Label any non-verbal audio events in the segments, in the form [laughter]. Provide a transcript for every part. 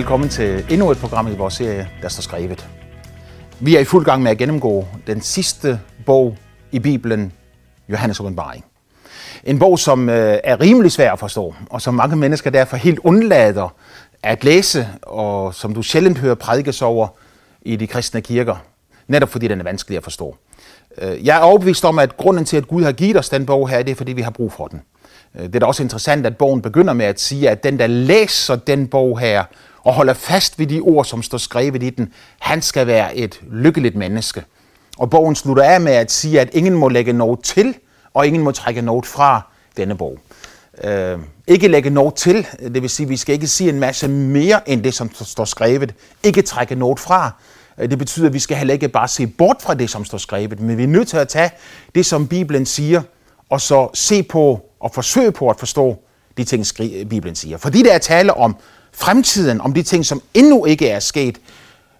Velkommen til endnu et program i vores serie, der står skrevet. Vi er i fuld gang med at gennemgå den sidste bog i Bibelen, Johannes åbenbaring. En bog, som øh, er rimelig svær at forstå, og som mange mennesker derfor helt undlader at læse, og som du sjældent hører prædikes over i de kristne kirker, netop fordi den er vanskelig at forstå. Øh, jeg er overbevist om, at grunden til, at Gud har givet os den bog her, det er, fordi vi har brug for den. Øh, det er da også interessant, at bogen begynder med at sige, at den, der læser den bog her, og holder fast ved de ord, som står skrevet i den, han skal være et lykkeligt menneske. Og bogen slutter af med at sige, at ingen må lægge noget til, og ingen må trække noget fra denne bog. Øh, ikke lægge noget til, det vil sige, at vi skal ikke sige en masse mere end det, som står skrevet. Ikke trække noget fra. Øh, det betyder, at vi skal heller ikke bare se bort fra det, som står skrevet, men vi er nødt til at tage det, som Bibelen siger, og så se på og forsøge på at forstå de ting, Bibelen siger. Fordi der er tale om fremtiden, om de ting, som endnu ikke er sket,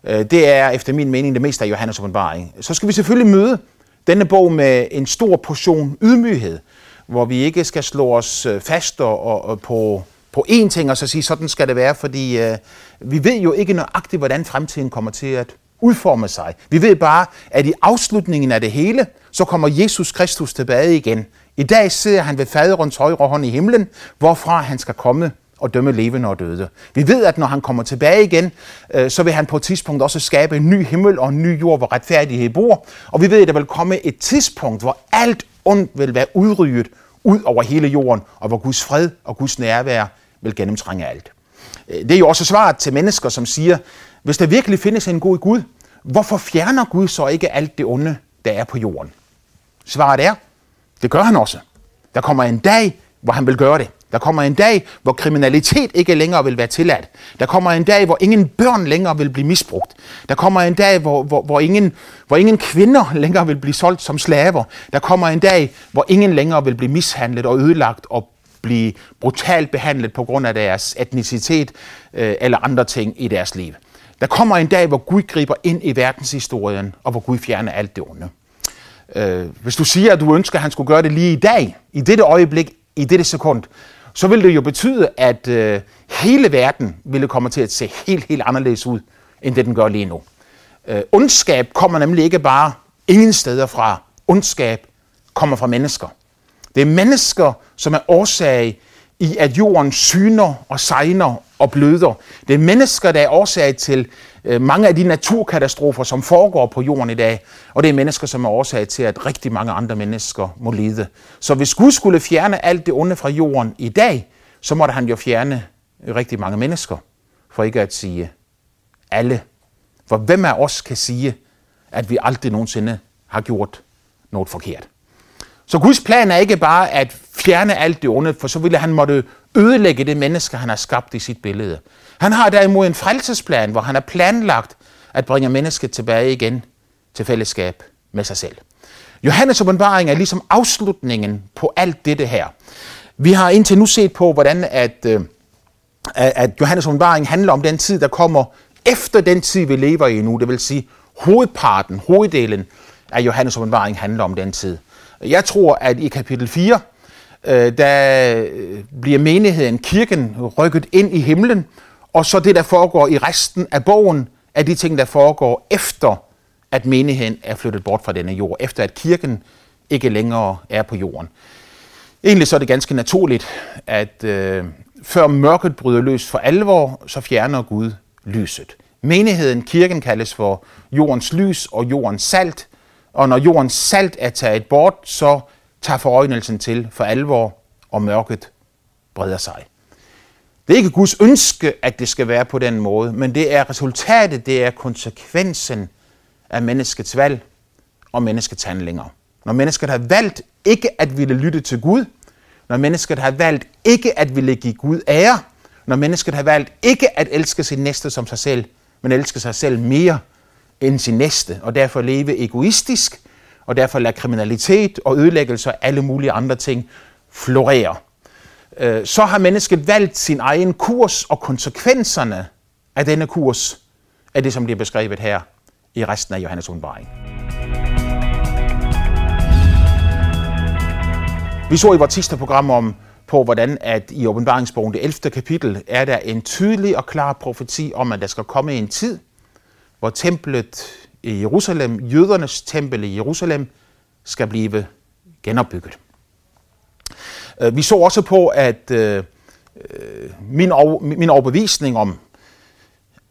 øh, det er efter min mening det meste af Johannes åbenbaring. Så skal vi selvfølgelig møde denne bog med en stor portion ydmyghed, hvor vi ikke skal slå os øh, fast og, og, og på, på én ting og så sige, sådan skal det være, fordi øh, vi ved jo ikke nøjagtigt, hvordan fremtiden kommer til at udforme sig. Vi ved bare, at i afslutningen af det hele, så kommer Jesus Kristus tilbage igen. I dag sidder han ved faderens højre hånd i himlen, hvorfra han skal komme og dømme levende og døde. Vi ved, at når han kommer tilbage igen, øh, så vil han på et tidspunkt også skabe en ny himmel og en ny jord, hvor retfærdighed bor. Og vi ved, at der vil komme et tidspunkt, hvor alt ondt vil være udryddet ud over hele jorden, og hvor Guds fred og Guds nærvær vil gennemtrænge alt. Øh, det er jo også svaret til mennesker, som siger, hvis der virkelig findes en god Gud, hvorfor fjerner Gud så ikke alt det onde, der er på jorden? Svaret er, det gør han også. Der kommer en dag, hvor han vil gøre det. Der kommer en dag, hvor kriminalitet ikke længere vil være tilladt. Der kommer en dag, hvor ingen børn længere vil blive misbrugt. Der kommer en dag, hvor, hvor, hvor, ingen, hvor ingen kvinder [laughs] længere vil blive solgt som slaver. Der kommer en dag, hvor ingen længere vil blive mishandlet og ødelagt og blive brutalt behandlet på grund af deres etnicitet øh, eller andre ting i deres liv. Der kommer en dag, hvor Gud griber ind i verdenshistorien, og hvor Gud fjerner alt det onde. Øh, hvis du siger, at du ønsker, at han skulle gøre det lige i dag, i dette øjeblik, i dette sekund, så vil det jo betyde, at øh, hele verden ville komme til at se helt, helt anderledes ud, end det den gør lige nu. Øh, ondskab kommer nemlig ikke bare ingen steder fra. Ondskab kommer fra mennesker. Det er mennesker, som er årsag i, at jorden syner og sejner og bløder. Det er mennesker, der er årsag til øh, mange af de naturkatastrofer, som foregår på jorden i dag. Og det er mennesker, som er årsag til, at rigtig mange andre mennesker må lide. Så hvis Gud skulle fjerne alt det onde fra jorden i dag, så måtte han jo fjerne øh, rigtig mange mennesker. For ikke at sige alle. For hvem af os kan sige, at vi aldrig nogensinde har gjort noget forkert? Så Guds plan er ikke bare at fjerne alt det onde, for så ville han måtte ødelægge det menneske, han har skabt i sit billede. Han har derimod en frelsesplan, hvor han har planlagt at bringe mennesket tilbage igen til fællesskab med sig selv. Johannes åbenbaring er ligesom afslutningen på alt dette her. Vi har indtil nu set på, hvordan at, øh, at Johannes åbenbaring handler om den tid, der kommer efter den tid, vi lever i nu. Det vil sige, hovedparten, hoveddelen af Johannes åbenbaring handler om den tid. Jeg tror, at i kapitel 4, øh, der øh, bliver menigheden, kirken, rykket ind i himlen, og så det, der foregår i resten af bogen, er de ting, der foregår efter, at menigheden er flyttet bort fra denne jord, efter at kirken ikke længere er på jorden. Egentlig så er det ganske naturligt, at øh, før mørket bryder løs for alvor, så fjerner Gud lyset. Menigheden, kirken kaldes for jordens lys og jordens salt, og når jordens salt er taget bort, så tager forøjnelsen til for alvor, og mørket breder sig. Det er ikke Guds ønske, at det skal være på den måde, men det er resultatet, det er konsekvensen af menneskets valg og menneskets handlinger. Når mennesket har valgt ikke at ville lytte til Gud, når mennesket har valgt ikke at ville give Gud ære, når mennesket har valgt ikke at elske sin næste som sig selv, men elske sig selv mere end sin næste, og derfor leve egoistisk, og derfor lade kriminalitet og ødelæggelse og alle mulige andre ting florere. Øh, så har mennesket valgt sin egen kurs, og konsekvenserne af denne kurs er det, som bliver beskrevet her i resten af Johannes Undvaring. Vi så i vores sidste program om på, hvordan at i åbenbaringsbogen, det 11. kapitel, er der en tydelig og klar profeti om, at der skal komme en tid, hvor templet i Jerusalem, jødernes tempel i Jerusalem, skal blive genopbygget. Øh, vi så også på, at øh, øh, min, min overbevisning om,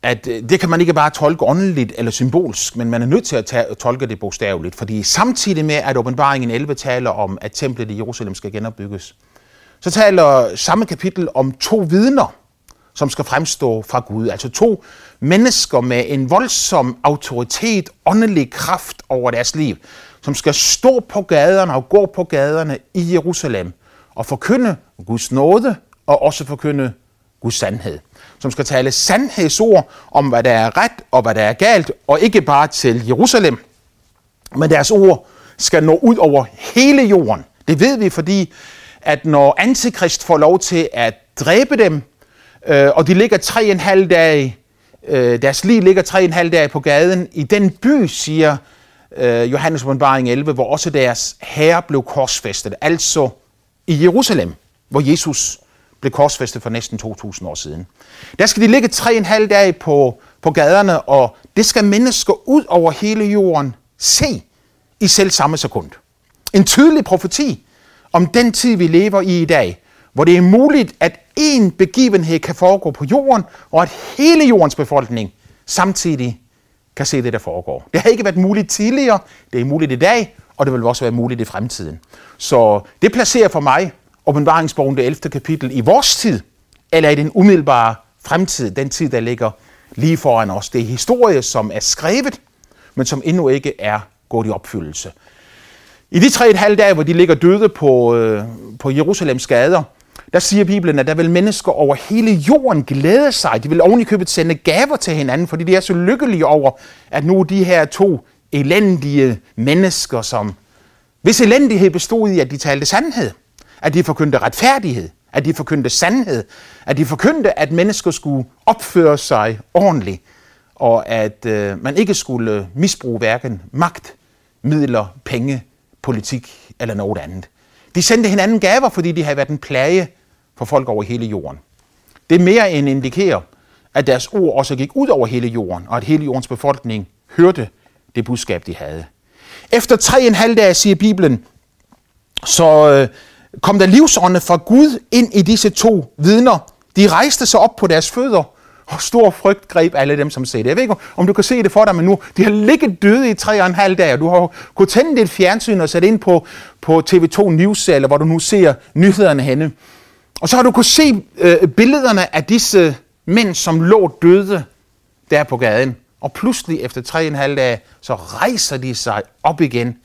at det kan man ikke bare tolke åndeligt eller symbolsk, men man er nødt til at tage, tolke det bogstaveligt, fordi samtidig med, at åbenbaringen 11 taler om, at templet i Jerusalem skal genopbygges, så taler samme kapitel om to vidner, som skal fremstå fra Gud. Altså to mennesker med en voldsom autoritet, åndelig kraft over deres liv, som skal stå på gaderne og gå på gaderne i Jerusalem og forkynde Guds nåde og også forkynde Guds sandhed. Som skal tale sandhedsord om, hvad der er ret og hvad der er galt, og ikke bare til Jerusalem, men deres ord skal nå ud over hele jorden. Det ved vi, fordi at når Antikrist får lov til at dræbe dem, øh, og de ligger tre en halv dag, øh, deres liv ligger tre en halv dag på gaden, i den by, siger øh, Johannes åbenbaring 11, hvor også deres herre blev korsfæstet, altså i Jerusalem, hvor Jesus blev korsfæstet for næsten 2.000 år siden. Der skal de ligge tre en halv dag på, på gaderne, og det skal mennesker ud over hele jorden se i selv samme sekund. En tydelig profeti om den tid, vi lever i i dag, hvor det er muligt, at én begivenhed kan foregå på jorden, og at hele jordens befolkning samtidig kan se det, der foregår. Det har ikke været muligt tidligere, det er muligt i dag, og det vil også være muligt i fremtiden. Så det placerer for mig åbenbaringsbogen, det 11. kapitel, i vores tid, eller i den umiddelbare fremtid, den tid, der ligger lige foran os. Det er historie, som er skrevet, men som endnu ikke er gået i opfyldelse. I de tre et halvt dage, hvor de ligger døde på, øh, på Jerusalems gader, der siger Bibelen, at der vil mennesker over hele jorden glæde sig. De vil ovenikøbet sende gaver til hinanden, fordi de er så lykkelige over, at nu de her to elendige mennesker, som hvis elendighed bestod i, at de talte sandhed, at de forkyndte retfærdighed, at de forkyndte sandhed, at de forkyndte, at mennesker skulle opføre sig ordentligt, og at øh, man ikke skulle misbruge hverken magt, midler, penge, politik eller noget andet. De sendte hinanden gaver, fordi de havde været en plage for folk over hele jorden. Det mere end indikerer, at deres ord også gik ud over hele jorden, og at hele jordens befolkning hørte det budskab, de havde. Efter tre en halv dag, siger Bibelen, så øh, kom der livsånde fra Gud ind i disse to vidner. De rejste sig op på deres fødder, stor frygt greb alle dem, som ser det. Jeg ved ikke, om du kan se det for dig, men nu, de har ligget døde i tre og en halv dag, og du har kunnet tænde dit fjernsyn og sætte ind på, på TV2 News, eller hvor du nu ser nyhederne henne. Og så har du kunnet se øh, billederne af disse mænd, som lå døde der på gaden. Og pludselig efter tre og en halv dag, så rejser de sig op igen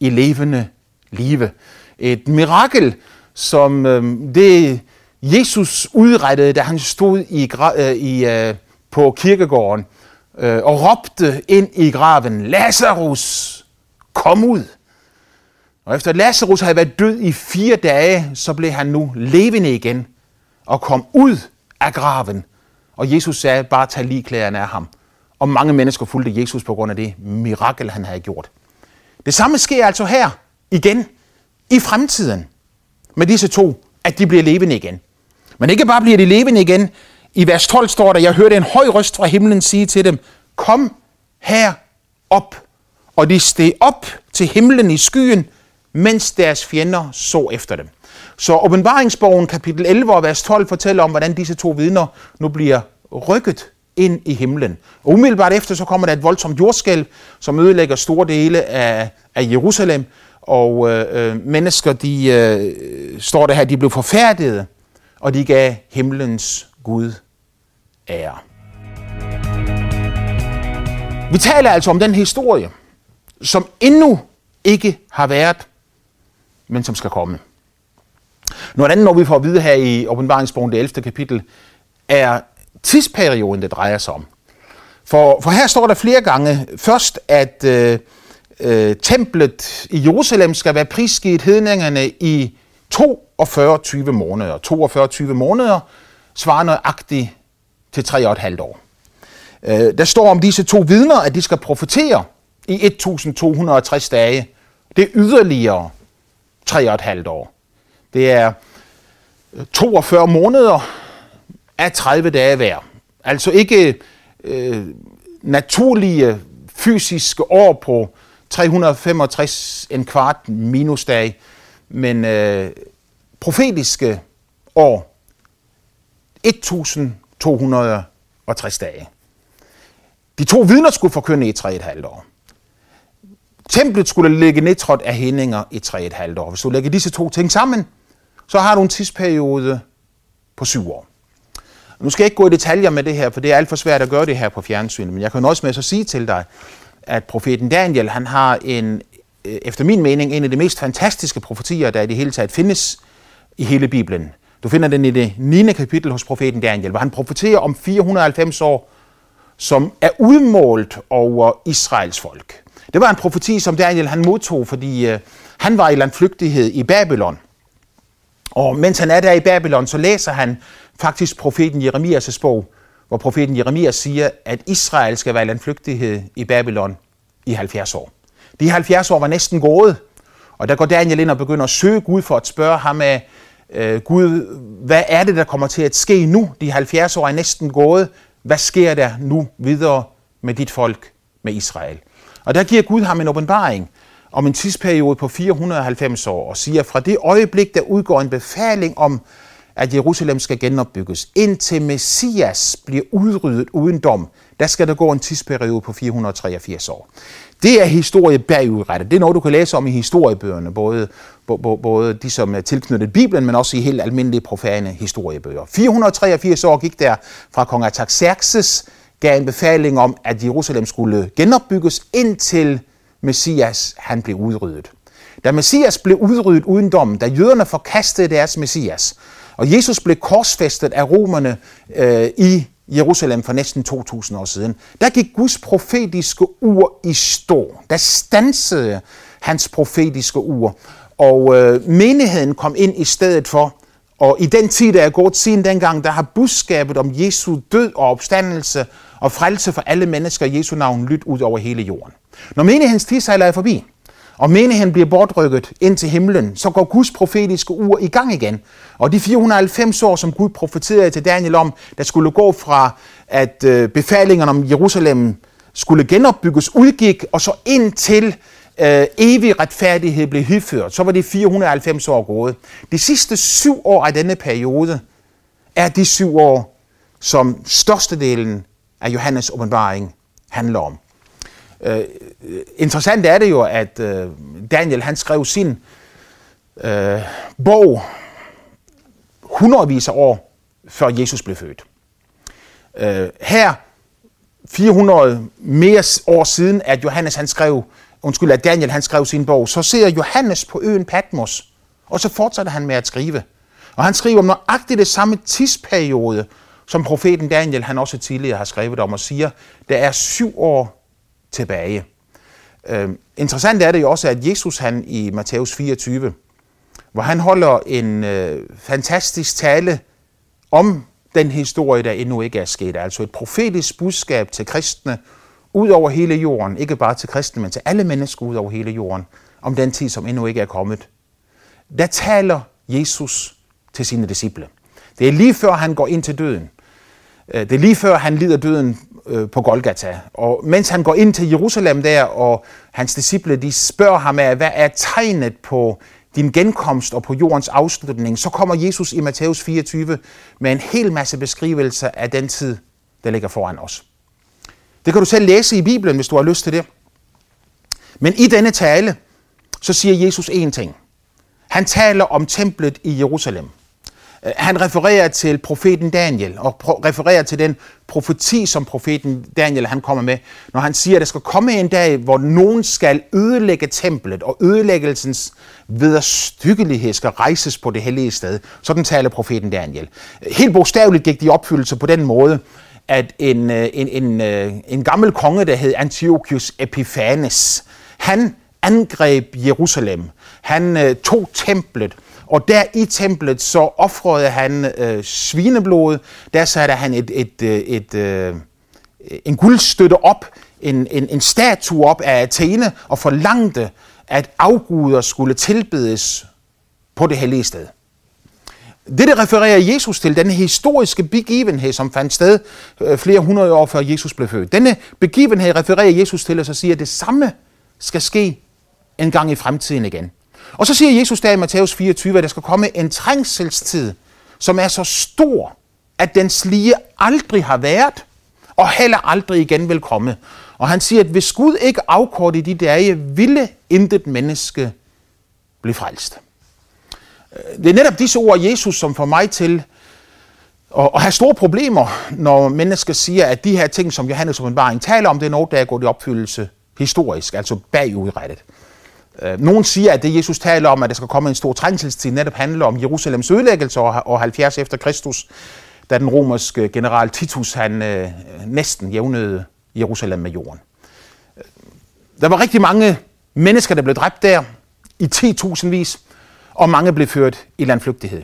i levende live. Et mirakel, som øh, det Jesus udrettede, da han stod i, øh, i, øh, på kirkegården øh, og råbte ind i graven, Lazarus, kom ud. Og efter Lazarus havde været død i fire dage, så blev han nu levende igen og kom ud af graven. Og Jesus sagde, bare tag ligklæderne af ham. Og mange mennesker fulgte Jesus på grund af det mirakel, han havde gjort. Det samme sker altså her igen i fremtiden med disse to, at de bliver levende igen. Men ikke bare bliver de levende igen. I vers 12 står der, jeg hørte en høj røst fra himlen sige til dem, kom her op. Og de steg op til himlen i skyen, mens deres fjender så efter dem. Så åbenbaringsbogen kapitel 11 og vers 12 fortæller om, hvordan disse to vidner nu bliver rykket ind i himlen. Og umiddelbart efter så kommer der et voldsomt jordskælv, som ødelægger store dele af, af Jerusalem, og øh, øh mennesker, de øh, står der her, de blev forfærdede, og de gav himlens Gud ære. Vi taler altså om den historie, som endnu ikke har været, men som skal komme. Noget andet, når vi får at vide her i åbenbaringsbogen, det 11. kapitel, er tidsperioden, det drejer sig om. For, for her står der flere gange først, at øh, øh, templet i Jerusalem skal være prisgivet hedningerne i 42 20 måneder. 42 20 måneder svarer nøjagtigt til 3,5 år. Øh, der står om disse to vidner, at de skal profetere i 1260 dage. Det er yderligere 3,5 år. Det er øh, 42 måneder af 30 dage hver. Altså ikke øh, naturlige fysiske år på 365 en kvart minusdag, men øh, profetiske år 1260 dage. De to vidner skulle forkynde i 3,5 år. Templet skulle ligge nedtrådt af hændinger i 3,5 år. Hvis du lægger disse to ting sammen, så har du en tidsperiode på syv år. Nu skal jeg ikke gå i detaljer med det her, for det er alt for svært at gøre det her på fjernsynet, men jeg kan også med at sige til dig, at profeten Daniel, han har en, Øh, efter min mening, en af de mest fantastiske profetier, der i det hele taget findes i hele Bibelen. Du finder den i det 9. kapitel hos profeten Daniel, hvor han profeterer om 490 år, som er udmålt over Israels folk. Det var en profeti, som Daniel han modtog, fordi øh, han var i landflygtighed i Babylon. Og mens han er der i Babylon, så læser han faktisk profeten Jeremias' bog, hvor profeten Jeremias siger, at Israel skal være i landflygtighed i Babylon i 70 år. De 70 år var næsten gået, og der går Daniel ind og begynder at søge Gud for at spørge ham af, øh, Gud, hvad er det, der kommer til at ske nu? De 70 år er næsten gået. Hvad sker der nu videre med dit folk, med Israel? Og der giver Gud ham en åbenbaring om en tidsperiode på 490 år, og siger, fra det øjeblik, der udgår en befaling om, at Jerusalem skal genopbygges, indtil Messias bliver udryddet uden dom, der skal der gå en tidsperiode på 483 år. Det er historie bagudrettet. Det er noget, du kan læse om i historiebøgerne, både, både de, som er tilknyttet Bibelen, men også i helt almindelige profane historiebøger. 483 år gik der fra kong Ataxerxes gav en befaling om, at Jerusalem skulle genopbygges indtil Messias han blev udryddet. Da Messias blev udryddet uden dom, da jøderne forkastede deres Messias, og Jesus blev korsfæstet af romerne øh, i Jerusalem for næsten 2000 år siden, der gik Guds profetiske ur i stå. Der stansede hans profetiske ur, og øh, menigheden kom ind i stedet for. Og i den tid, der er gået siden dengang, der har budskabet om Jesu død og opstandelse og frelse for alle mennesker i Jesu navn lyttet ud over hele jorden. Når menighedens tidsalder er forbi, og menigheden bliver bortrykket ind til himlen, så går Guds profetiske ur i gang igen. Og de 490 år, som Gud profeterede til Daniel om, der skulle gå fra, at øh, befalingerne om Jerusalem skulle genopbygges, udgik, og så ind til øh, evig retfærdighed blev hyført, så var det 490 år gået. De sidste syv år af denne periode er de syv år, som størstedelen af Johannes åbenbaring handler om. Øh, interessant er det jo, at øh, Daniel han skrev sin øh, bog hundredvis af år før Jesus blev født. Øh, her 400 mere år siden, at Johannes han skrev, undskyld, at Daniel han skrev sin bog, så ser Johannes på øen Patmos, og så fortsætter han med at skrive. Og han skriver om nøjagtigt det samme tidsperiode, som profeten Daniel han også tidligere har skrevet om og siger, der er syv år tilbage. Øh, interessant er det jo også, at Jesus han i Matthæus 24, hvor han holder en øh, fantastisk tale om den historie, der endnu ikke er sket. Altså et profetisk budskab til kristne ud over hele jorden, ikke bare til kristne, men til alle mennesker ud over hele jorden, om den tid, som endnu ikke er kommet. Der taler Jesus til sine disciple. Det er lige før han går ind til døden. Øh, det er lige før han lider døden øh, på Golgata. Og mens han går ind til Jerusalem der, og hans disciple de spørger ham af, hvad er tegnet på din genkomst og på jordens afslutning, så kommer Jesus i Matthæus 24 med en hel masse beskrivelser af den tid, der ligger foran os. Det kan du selv læse i Bibelen, hvis du har lyst til det. Men i denne tale, så siger Jesus én ting. Han taler om templet i Jerusalem. Øh, han refererer til profeten Daniel, og refererer til den profeti, som profeten Daniel han kommer med, når han siger, at der skal komme en dag, hvor nogen skal ødelægge templet, og ødelæggelsens vederstykkelighed skal rejses på det hellige sted. Sådan taler profeten Daniel. Helt bogstaveligt gik de opfyldelse på den måde, at en, øh, en, en, øh, en gammel konge, der hed Antiochus Epiphanes, han angreb Jerusalem. Han tog templet, og der i templet så offrede han øh, svineblod. Der satte han et, et, et, et, øh, en guldstøtte op, en, en, en statue op af Athene, og forlangte, at afguder skulle tilbedes på det hellige sted. Det, det refererer Jesus til, den historiske begivenhed, som fandt sted øh, flere hundrede år før Jesus blev født. Denne begivenhed refererer Jesus til, og så siger, at det samme skal ske en gang i fremtiden igen. Og så siger Jesus der i Matthæus 24, at der skal komme en trængselstid, som er så stor, at den lige aldrig har været, og heller aldrig igen vil komme. Og han siger, at hvis Gud ikke afkorte de dage, ville intet menneske blive frelst. Det er netop disse ord Jesus, som får mig til at have store problemer, når mennesker siger, at de her ting, som Johannes åbenbaring taler om, det er noget, der er gået i opfyldelse historisk, altså bagudrettet. Øh, nogen siger, at det Jesus taler om, at der skal komme en stor trængselstid, netop handler om Jerusalems ødelæggelse år 70 efter Kristus, da den romerske general Titus han øh, næsten jævnede Jerusalem med jorden. Øh, der var rigtig mange mennesker, der blev dræbt der i 10.000 vis, og mange blev ført i landflygtighed.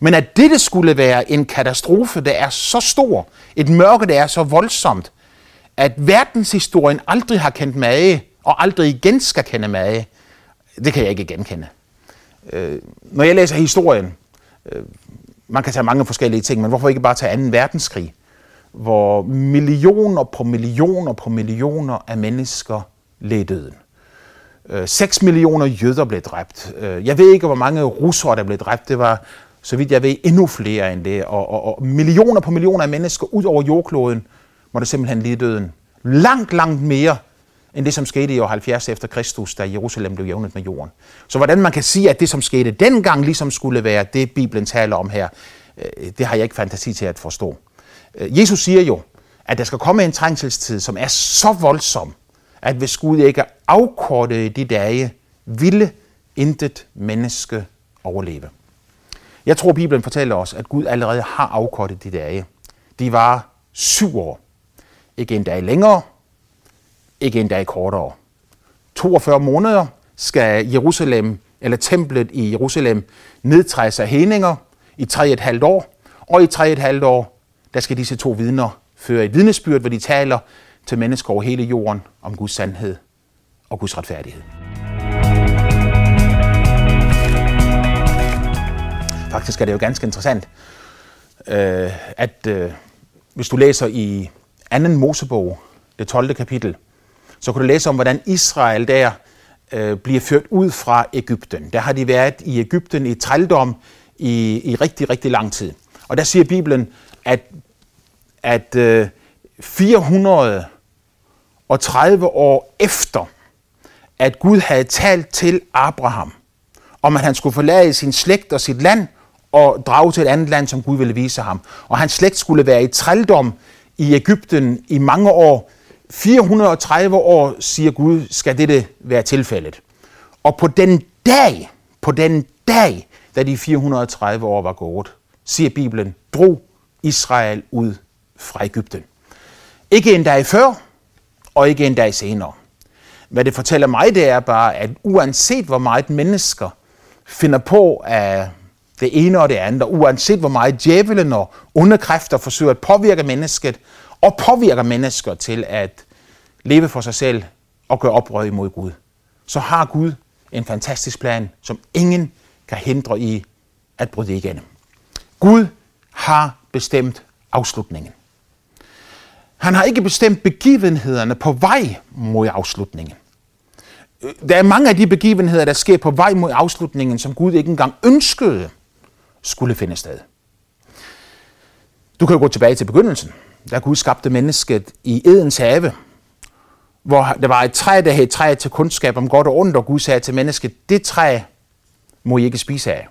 Men at dette skulle være en katastrofe, der er så stor, et mørke, der er så voldsomt, at verdenshistorien aldrig har kendt mage, og aldrig igen skal kende mage, det kan jeg ikke genkende. Øh, når jeg læser historien, øh, man kan tage mange forskellige ting, men hvorfor ikke bare tage 2. verdenskrig, hvor millioner på millioner på millioner af mennesker led døden. Øh, 6 millioner jøder blev dræbt. Øh, jeg ved ikke, hvor mange russere, der blev dræbt. Det var, så vidt jeg ved, endnu flere end det. Og, og, og millioner på millioner af mennesker ud over jordkloden måtte simpelthen lide døden. Langt, langt mere end det, som skete i år 70 efter Kristus, da Jerusalem blev jævnet med jorden. Så hvordan man kan sige, at det, som skete dengang, ligesom skulle være det, Bibelen taler om her, øh, det har jeg ikke fantasi til at forstå. Øh, Jesus siger jo, at der skal komme en trængselstid, som er så voldsom, at hvis Gud ikke afkortede de dage, ville intet menneske overleve. Jeg tror, Bibelen fortæller os, at Gud allerede har afkortet de dage. De var syv år. Ikke en dag længere, ikke endda i kortere. 42 måneder skal Jerusalem, eller templet i Jerusalem, nedtræde sig hæninger i tre et halvt år, og i tre et halvt år, der skal disse to vidner føre et vidnesbyrd, hvor de taler til mennesker over hele jorden om Guds sandhed og Guds retfærdighed. Faktisk er det jo ganske interessant, øh, at øh, hvis du læser i 2. Mosebog, det 12. kapitel, så kan du læse om, hvordan Israel der øh, bliver ført ud fra Ægypten. Der har de været i Ægypten i trældom i, i rigtig, rigtig lang tid. Og der siger Bibelen, at, at øh, 430 år efter, at Gud havde talt til Abraham, om at han skulle forlade sin slægt og sit land og drage til et andet land, som Gud ville vise ham. Og hans slægt skulle være i trældom i Ægypten i mange år. 430 år, siger Gud, skal dette være tilfældet. Og på den dag, på den dag, da de 430 år var gået, siger Bibelen, drog Israel ud fra Ægypten. Ikke en dag før, og ikke en dag senere. Hvad det fortæller mig, det er bare, at uanset hvor meget mennesker finder på af det ene og det andet, og uanset hvor meget djævelen og underkræfter forsøger at påvirke mennesket, og påvirker mennesker til at leve for sig selv og gøre oprør imod Gud, så har Gud en fantastisk plan, som ingen kan hindre i at bryde igennem. Gud har bestemt afslutningen. Han har ikke bestemt begivenhederne på vej mod afslutningen. Der er mange af de begivenheder, der sker på vej mod afslutningen, som Gud ikke engang ønskede skulle finde sted. Du kan jo gå tilbage til begyndelsen, da Gud skabte mennesket i Edens have, hvor der var et træ, der hed træ til kundskab om godt og ondt, og Gud sagde til mennesket, det træ må I ikke spise af.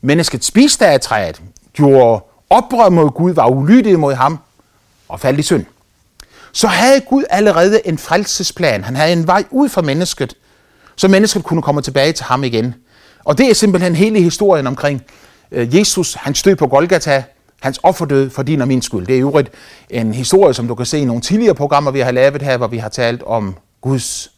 Mennesket spiste af træet, gjorde oprør mod Gud, var ulydig mod ham, og faldt i synd, så havde Gud allerede en frelsesplan. Han havde en vej ud for mennesket, så mennesket kunne komme tilbage til ham igen. Og det er simpelthen hele historien omkring øh, Jesus. Han stød på Golgata, hans offerdød for din og min skyld. Det er jo en historie, som du kan se i nogle tidligere programmer, vi har lavet her, hvor vi har talt om Guds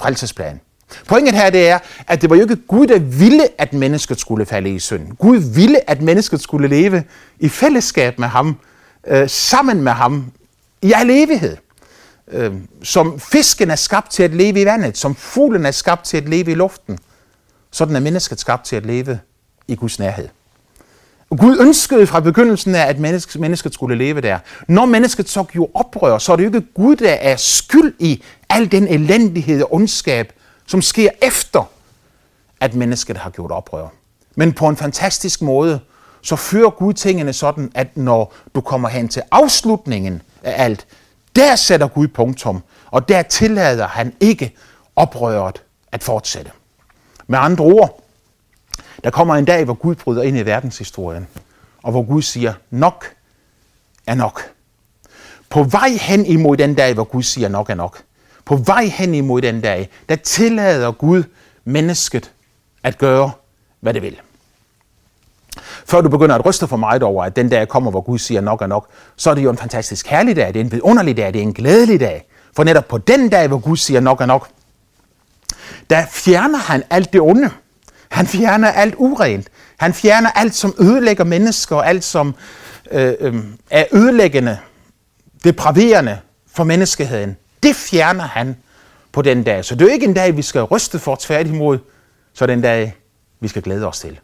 frelsesplan. Pointet her det er, at det var jo ikke Gud, der ville, at mennesket skulle falde i synd. Gud ville, at mennesket skulle leve i fællesskab med ham, øh, sammen med ham i al evighed. Øh, som fisken er skabt til at leve i vandet, som fuglen er skabt til at leve i luften, sådan er mennesket skabt til at leve i Guds nærhed. Gud ønskede fra begyndelsen af, at mennesket, mennesket skulle leve der. Når mennesket så gjorde oprør, så er det jo ikke Gud, der er skyld i al den elendighed og ondskab, som sker efter, at mennesket har gjort oprør. Men på en fantastisk måde, så fører Gud tingene sådan, at når du kommer hen til afslutningen af alt, der sætter Gud punktum, og der tillader han ikke oprøret at fortsætte. Med andre ord, der kommer en dag, hvor Gud bryder ind i verdenshistorien, og hvor Gud siger, nok er nok. På vej hen imod den dag, hvor Gud siger, nok er nok. På vej hen imod den dag, der tillader Gud mennesket at gøre, hvad det vil. Før du begynder at ryste for meget over, at den dag kommer, hvor Gud siger nok er nok, så er det jo en fantastisk herlig dag, det er en vidunderlig dag, det er en glædelig dag. For netop på den dag, hvor Gud siger nok er nok, der fjerner han alt det onde. Han fjerner alt urent. Han fjerner alt, som ødelægger mennesker, og alt, som øh, øh, er ødelæggende, depraverende for menneskeheden. Det fjerner han på den dag. Så det er jo ikke en dag, vi skal ryste for tværtimod, så er det en dag, vi skal glæde os til.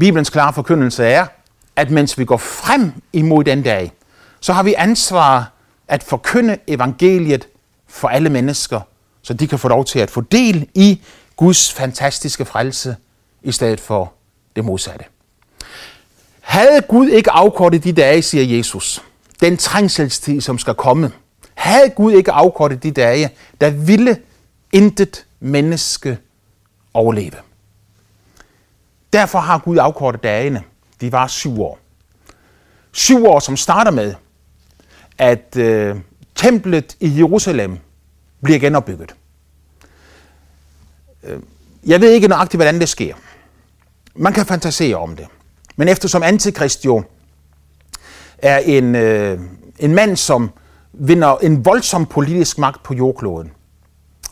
Bibelens klare forkyndelse er, at mens vi går frem imod den dag, så har vi ansvar at forkynde evangeliet for alle mennesker, så de kan få lov til at få del i Guds fantastiske frelse, i stedet for det modsatte. Havde Gud ikke afkortet de dage, siger Jesus, den trængselstid, som skal komme, havde Gud ikke afkortet de dage, der ville intet menneske overleve. Derfor har Gud afkortet dagene. De var syv år. Syv år, som starter med, at øh, templet i Jerusalem bliver genopbygget. Øh, jeg ved ikke nøjagtigt, hvordan det sker. Man kan fantasere om det. Men eftersom Antikrist jo er en, øh, en mand, som vinder en voldsom politisk magt på jordkloden,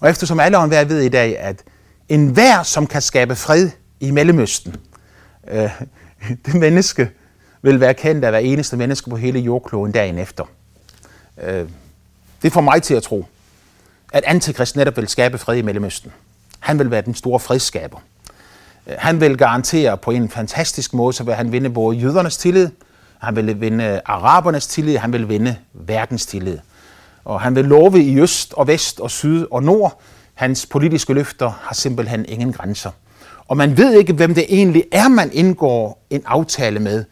og eftersom alle og ved i dag, at enhver, som kan skabe fred i Mellemøsten, øh, [laughs] det menneske vil være kendt af hver eneste menneske på hele jordkloden dagen efter. Øh, det får mig til at tro, at Antikrist netop vil skabe fred i Mellemøsten. Han vil være den store fredsskaber. Øh, han vil garantere på en fantastisk måde, så vil han vinde både jødernes tillid, han vil vinde arabernes tillid, han vil vinde verdens tillid. Og han vil love i øst og vest og syd og nord. Hans politiske løfter har simpelthen ingen grænser. Og man ved ikke, hvem det egentlig er, man indgår en aftale med.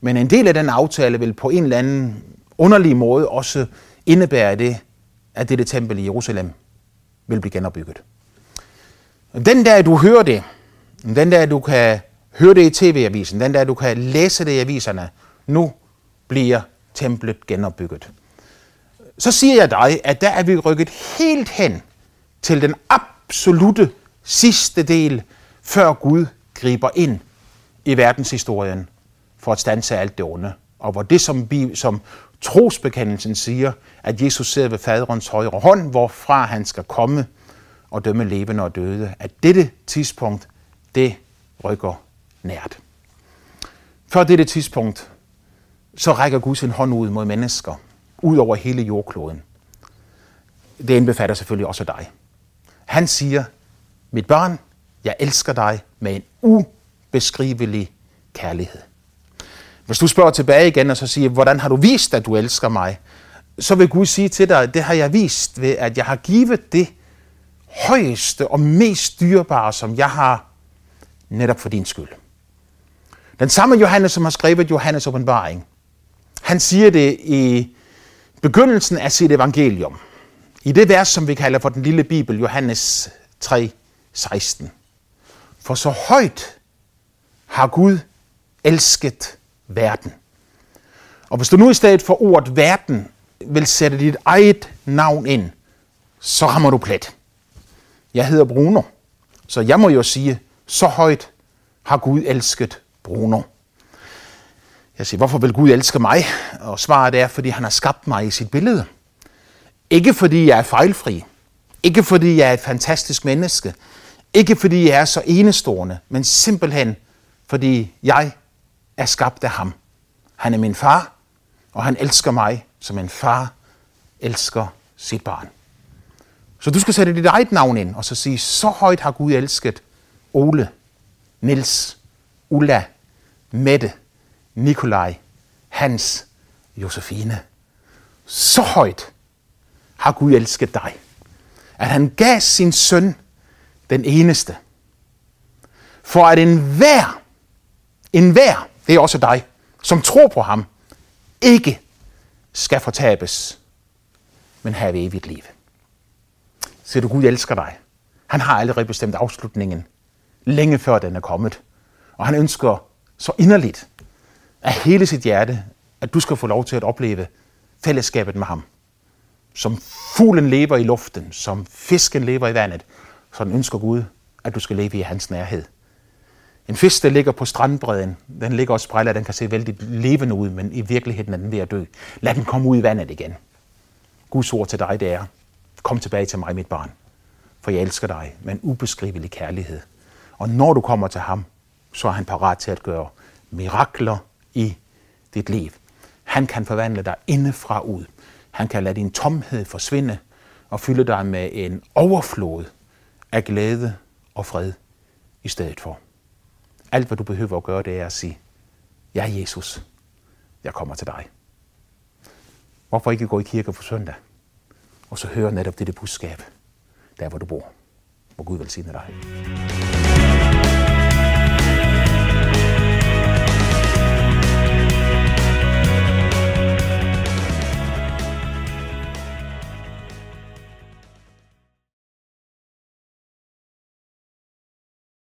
Men en del af den aftale vil på en eller anden underlig måde også indebære det, at dette tempel i Jerusalem vil blive genopbygget. Den dag du hører det, den dag du kan høre det i tv-avisen, den dag du kan læse det i aviserne, nu bliver templet genopbygget. Så siger jeg dig, at der er vi rykket helt hen til den absolute sidste del, før Gud griber ind i verdenshistorien for at stanse alt det onde. Og hvor det, som, vi, som trosbekendelsen siger, at Jesus sidder ved faderens højre hånd, hvorfra han skal komme og dømme levende og døde, at dette tidspunkt, det rykker nært. Før dette tidspunkt, så rækker Gud sin hånd ud mod mennesker, ud over hele jordkloden. Det indbefatter selvfølgelig også dig. Han siger, mit barn, jeg elsker dig med en ubeskrivelig kærlighed. Hvis du spørger tilbage igen og så siger, hvordan har du vist, at du elsker mig? Så vil Gud sige til dig, det har jeg vist ved, at jeg har givet det højeste og mest dyrebare, som jeg har netop for din skyld. Den samme Johannes, som har skrevet Johannes åbenbaring, han siger det i begyndelsen af sit evangelium. I det vers, som vi kalder for den lille bibel, Johannes 3, 16. For så højt har Gud elsket verden. Og hvis du nu i stedet for ordet verden vil sætte dit eget navn ind, så rammer du plet. Jeg hedder Bruno, så jeg må jo sige, så højt har Gud elsket Bruno. Jeg siger, hvorfor vil Gud elske mig? Og svaret er, fordi han har skabt mig i sit billede. Ikke fordi jeg er fejlfri. Ikke fordi jeg er et fantastisk menneske. Ikke fordi jeg er så enestående, men simpelthen fordi jeg er skabt af ham. Han er min far, og han elsker mig, som en far elsker sit barn. Så du skal sætte dit eget navn ind, og så sige, så højt har Gud elsket Ole, Nils, Ulla, Mette, Nikolaj, Hans, Josefine. Så højt har Gud elsket dig, at han gav sin søn den eneste, for at enhver, enhver, det er også dig, som tror på ham, ikke skal fortabes, men have evigt liv. Så du, Gud elsker dig. Han har allerede bestemt afslutningen, længe før den er kommet. Og han ønsker så inderligt af hele sit hjerte, at du skal få lov til at opleve fællesskabet med ham. Som fuglen lever i luften, som fisken lever i vandet, så ønsker Gud, at du skal leve i hans nærhed. En fisk, der ligger på strandbredden, den ligger og spræller, den kan se vældig levende ud, men i virkeligheden er den ved at dø. Lad den komme ud i vandet igen. Guds ord til dig, det er, kom tilbage til mig, mit barn, for jeg elsker dig med en ubeskrivelig kærlighed. Og når du kommer til ham, så er han parat til at gøre mirakler i dit liv. Han kan forvandle dig indefra ud. Han kan lade din tomhed forsvinde og fylde dig med en overflod af glæde og fred i stedet for. Alt, hvad du behøver at gøre, det er at sige, ja Jesus, jeg kommer til dig. Hvorfor ikke gå i kirke på søndag, og så høre netop dette budskab, der hvor du bor. Må Gud velsigne dig.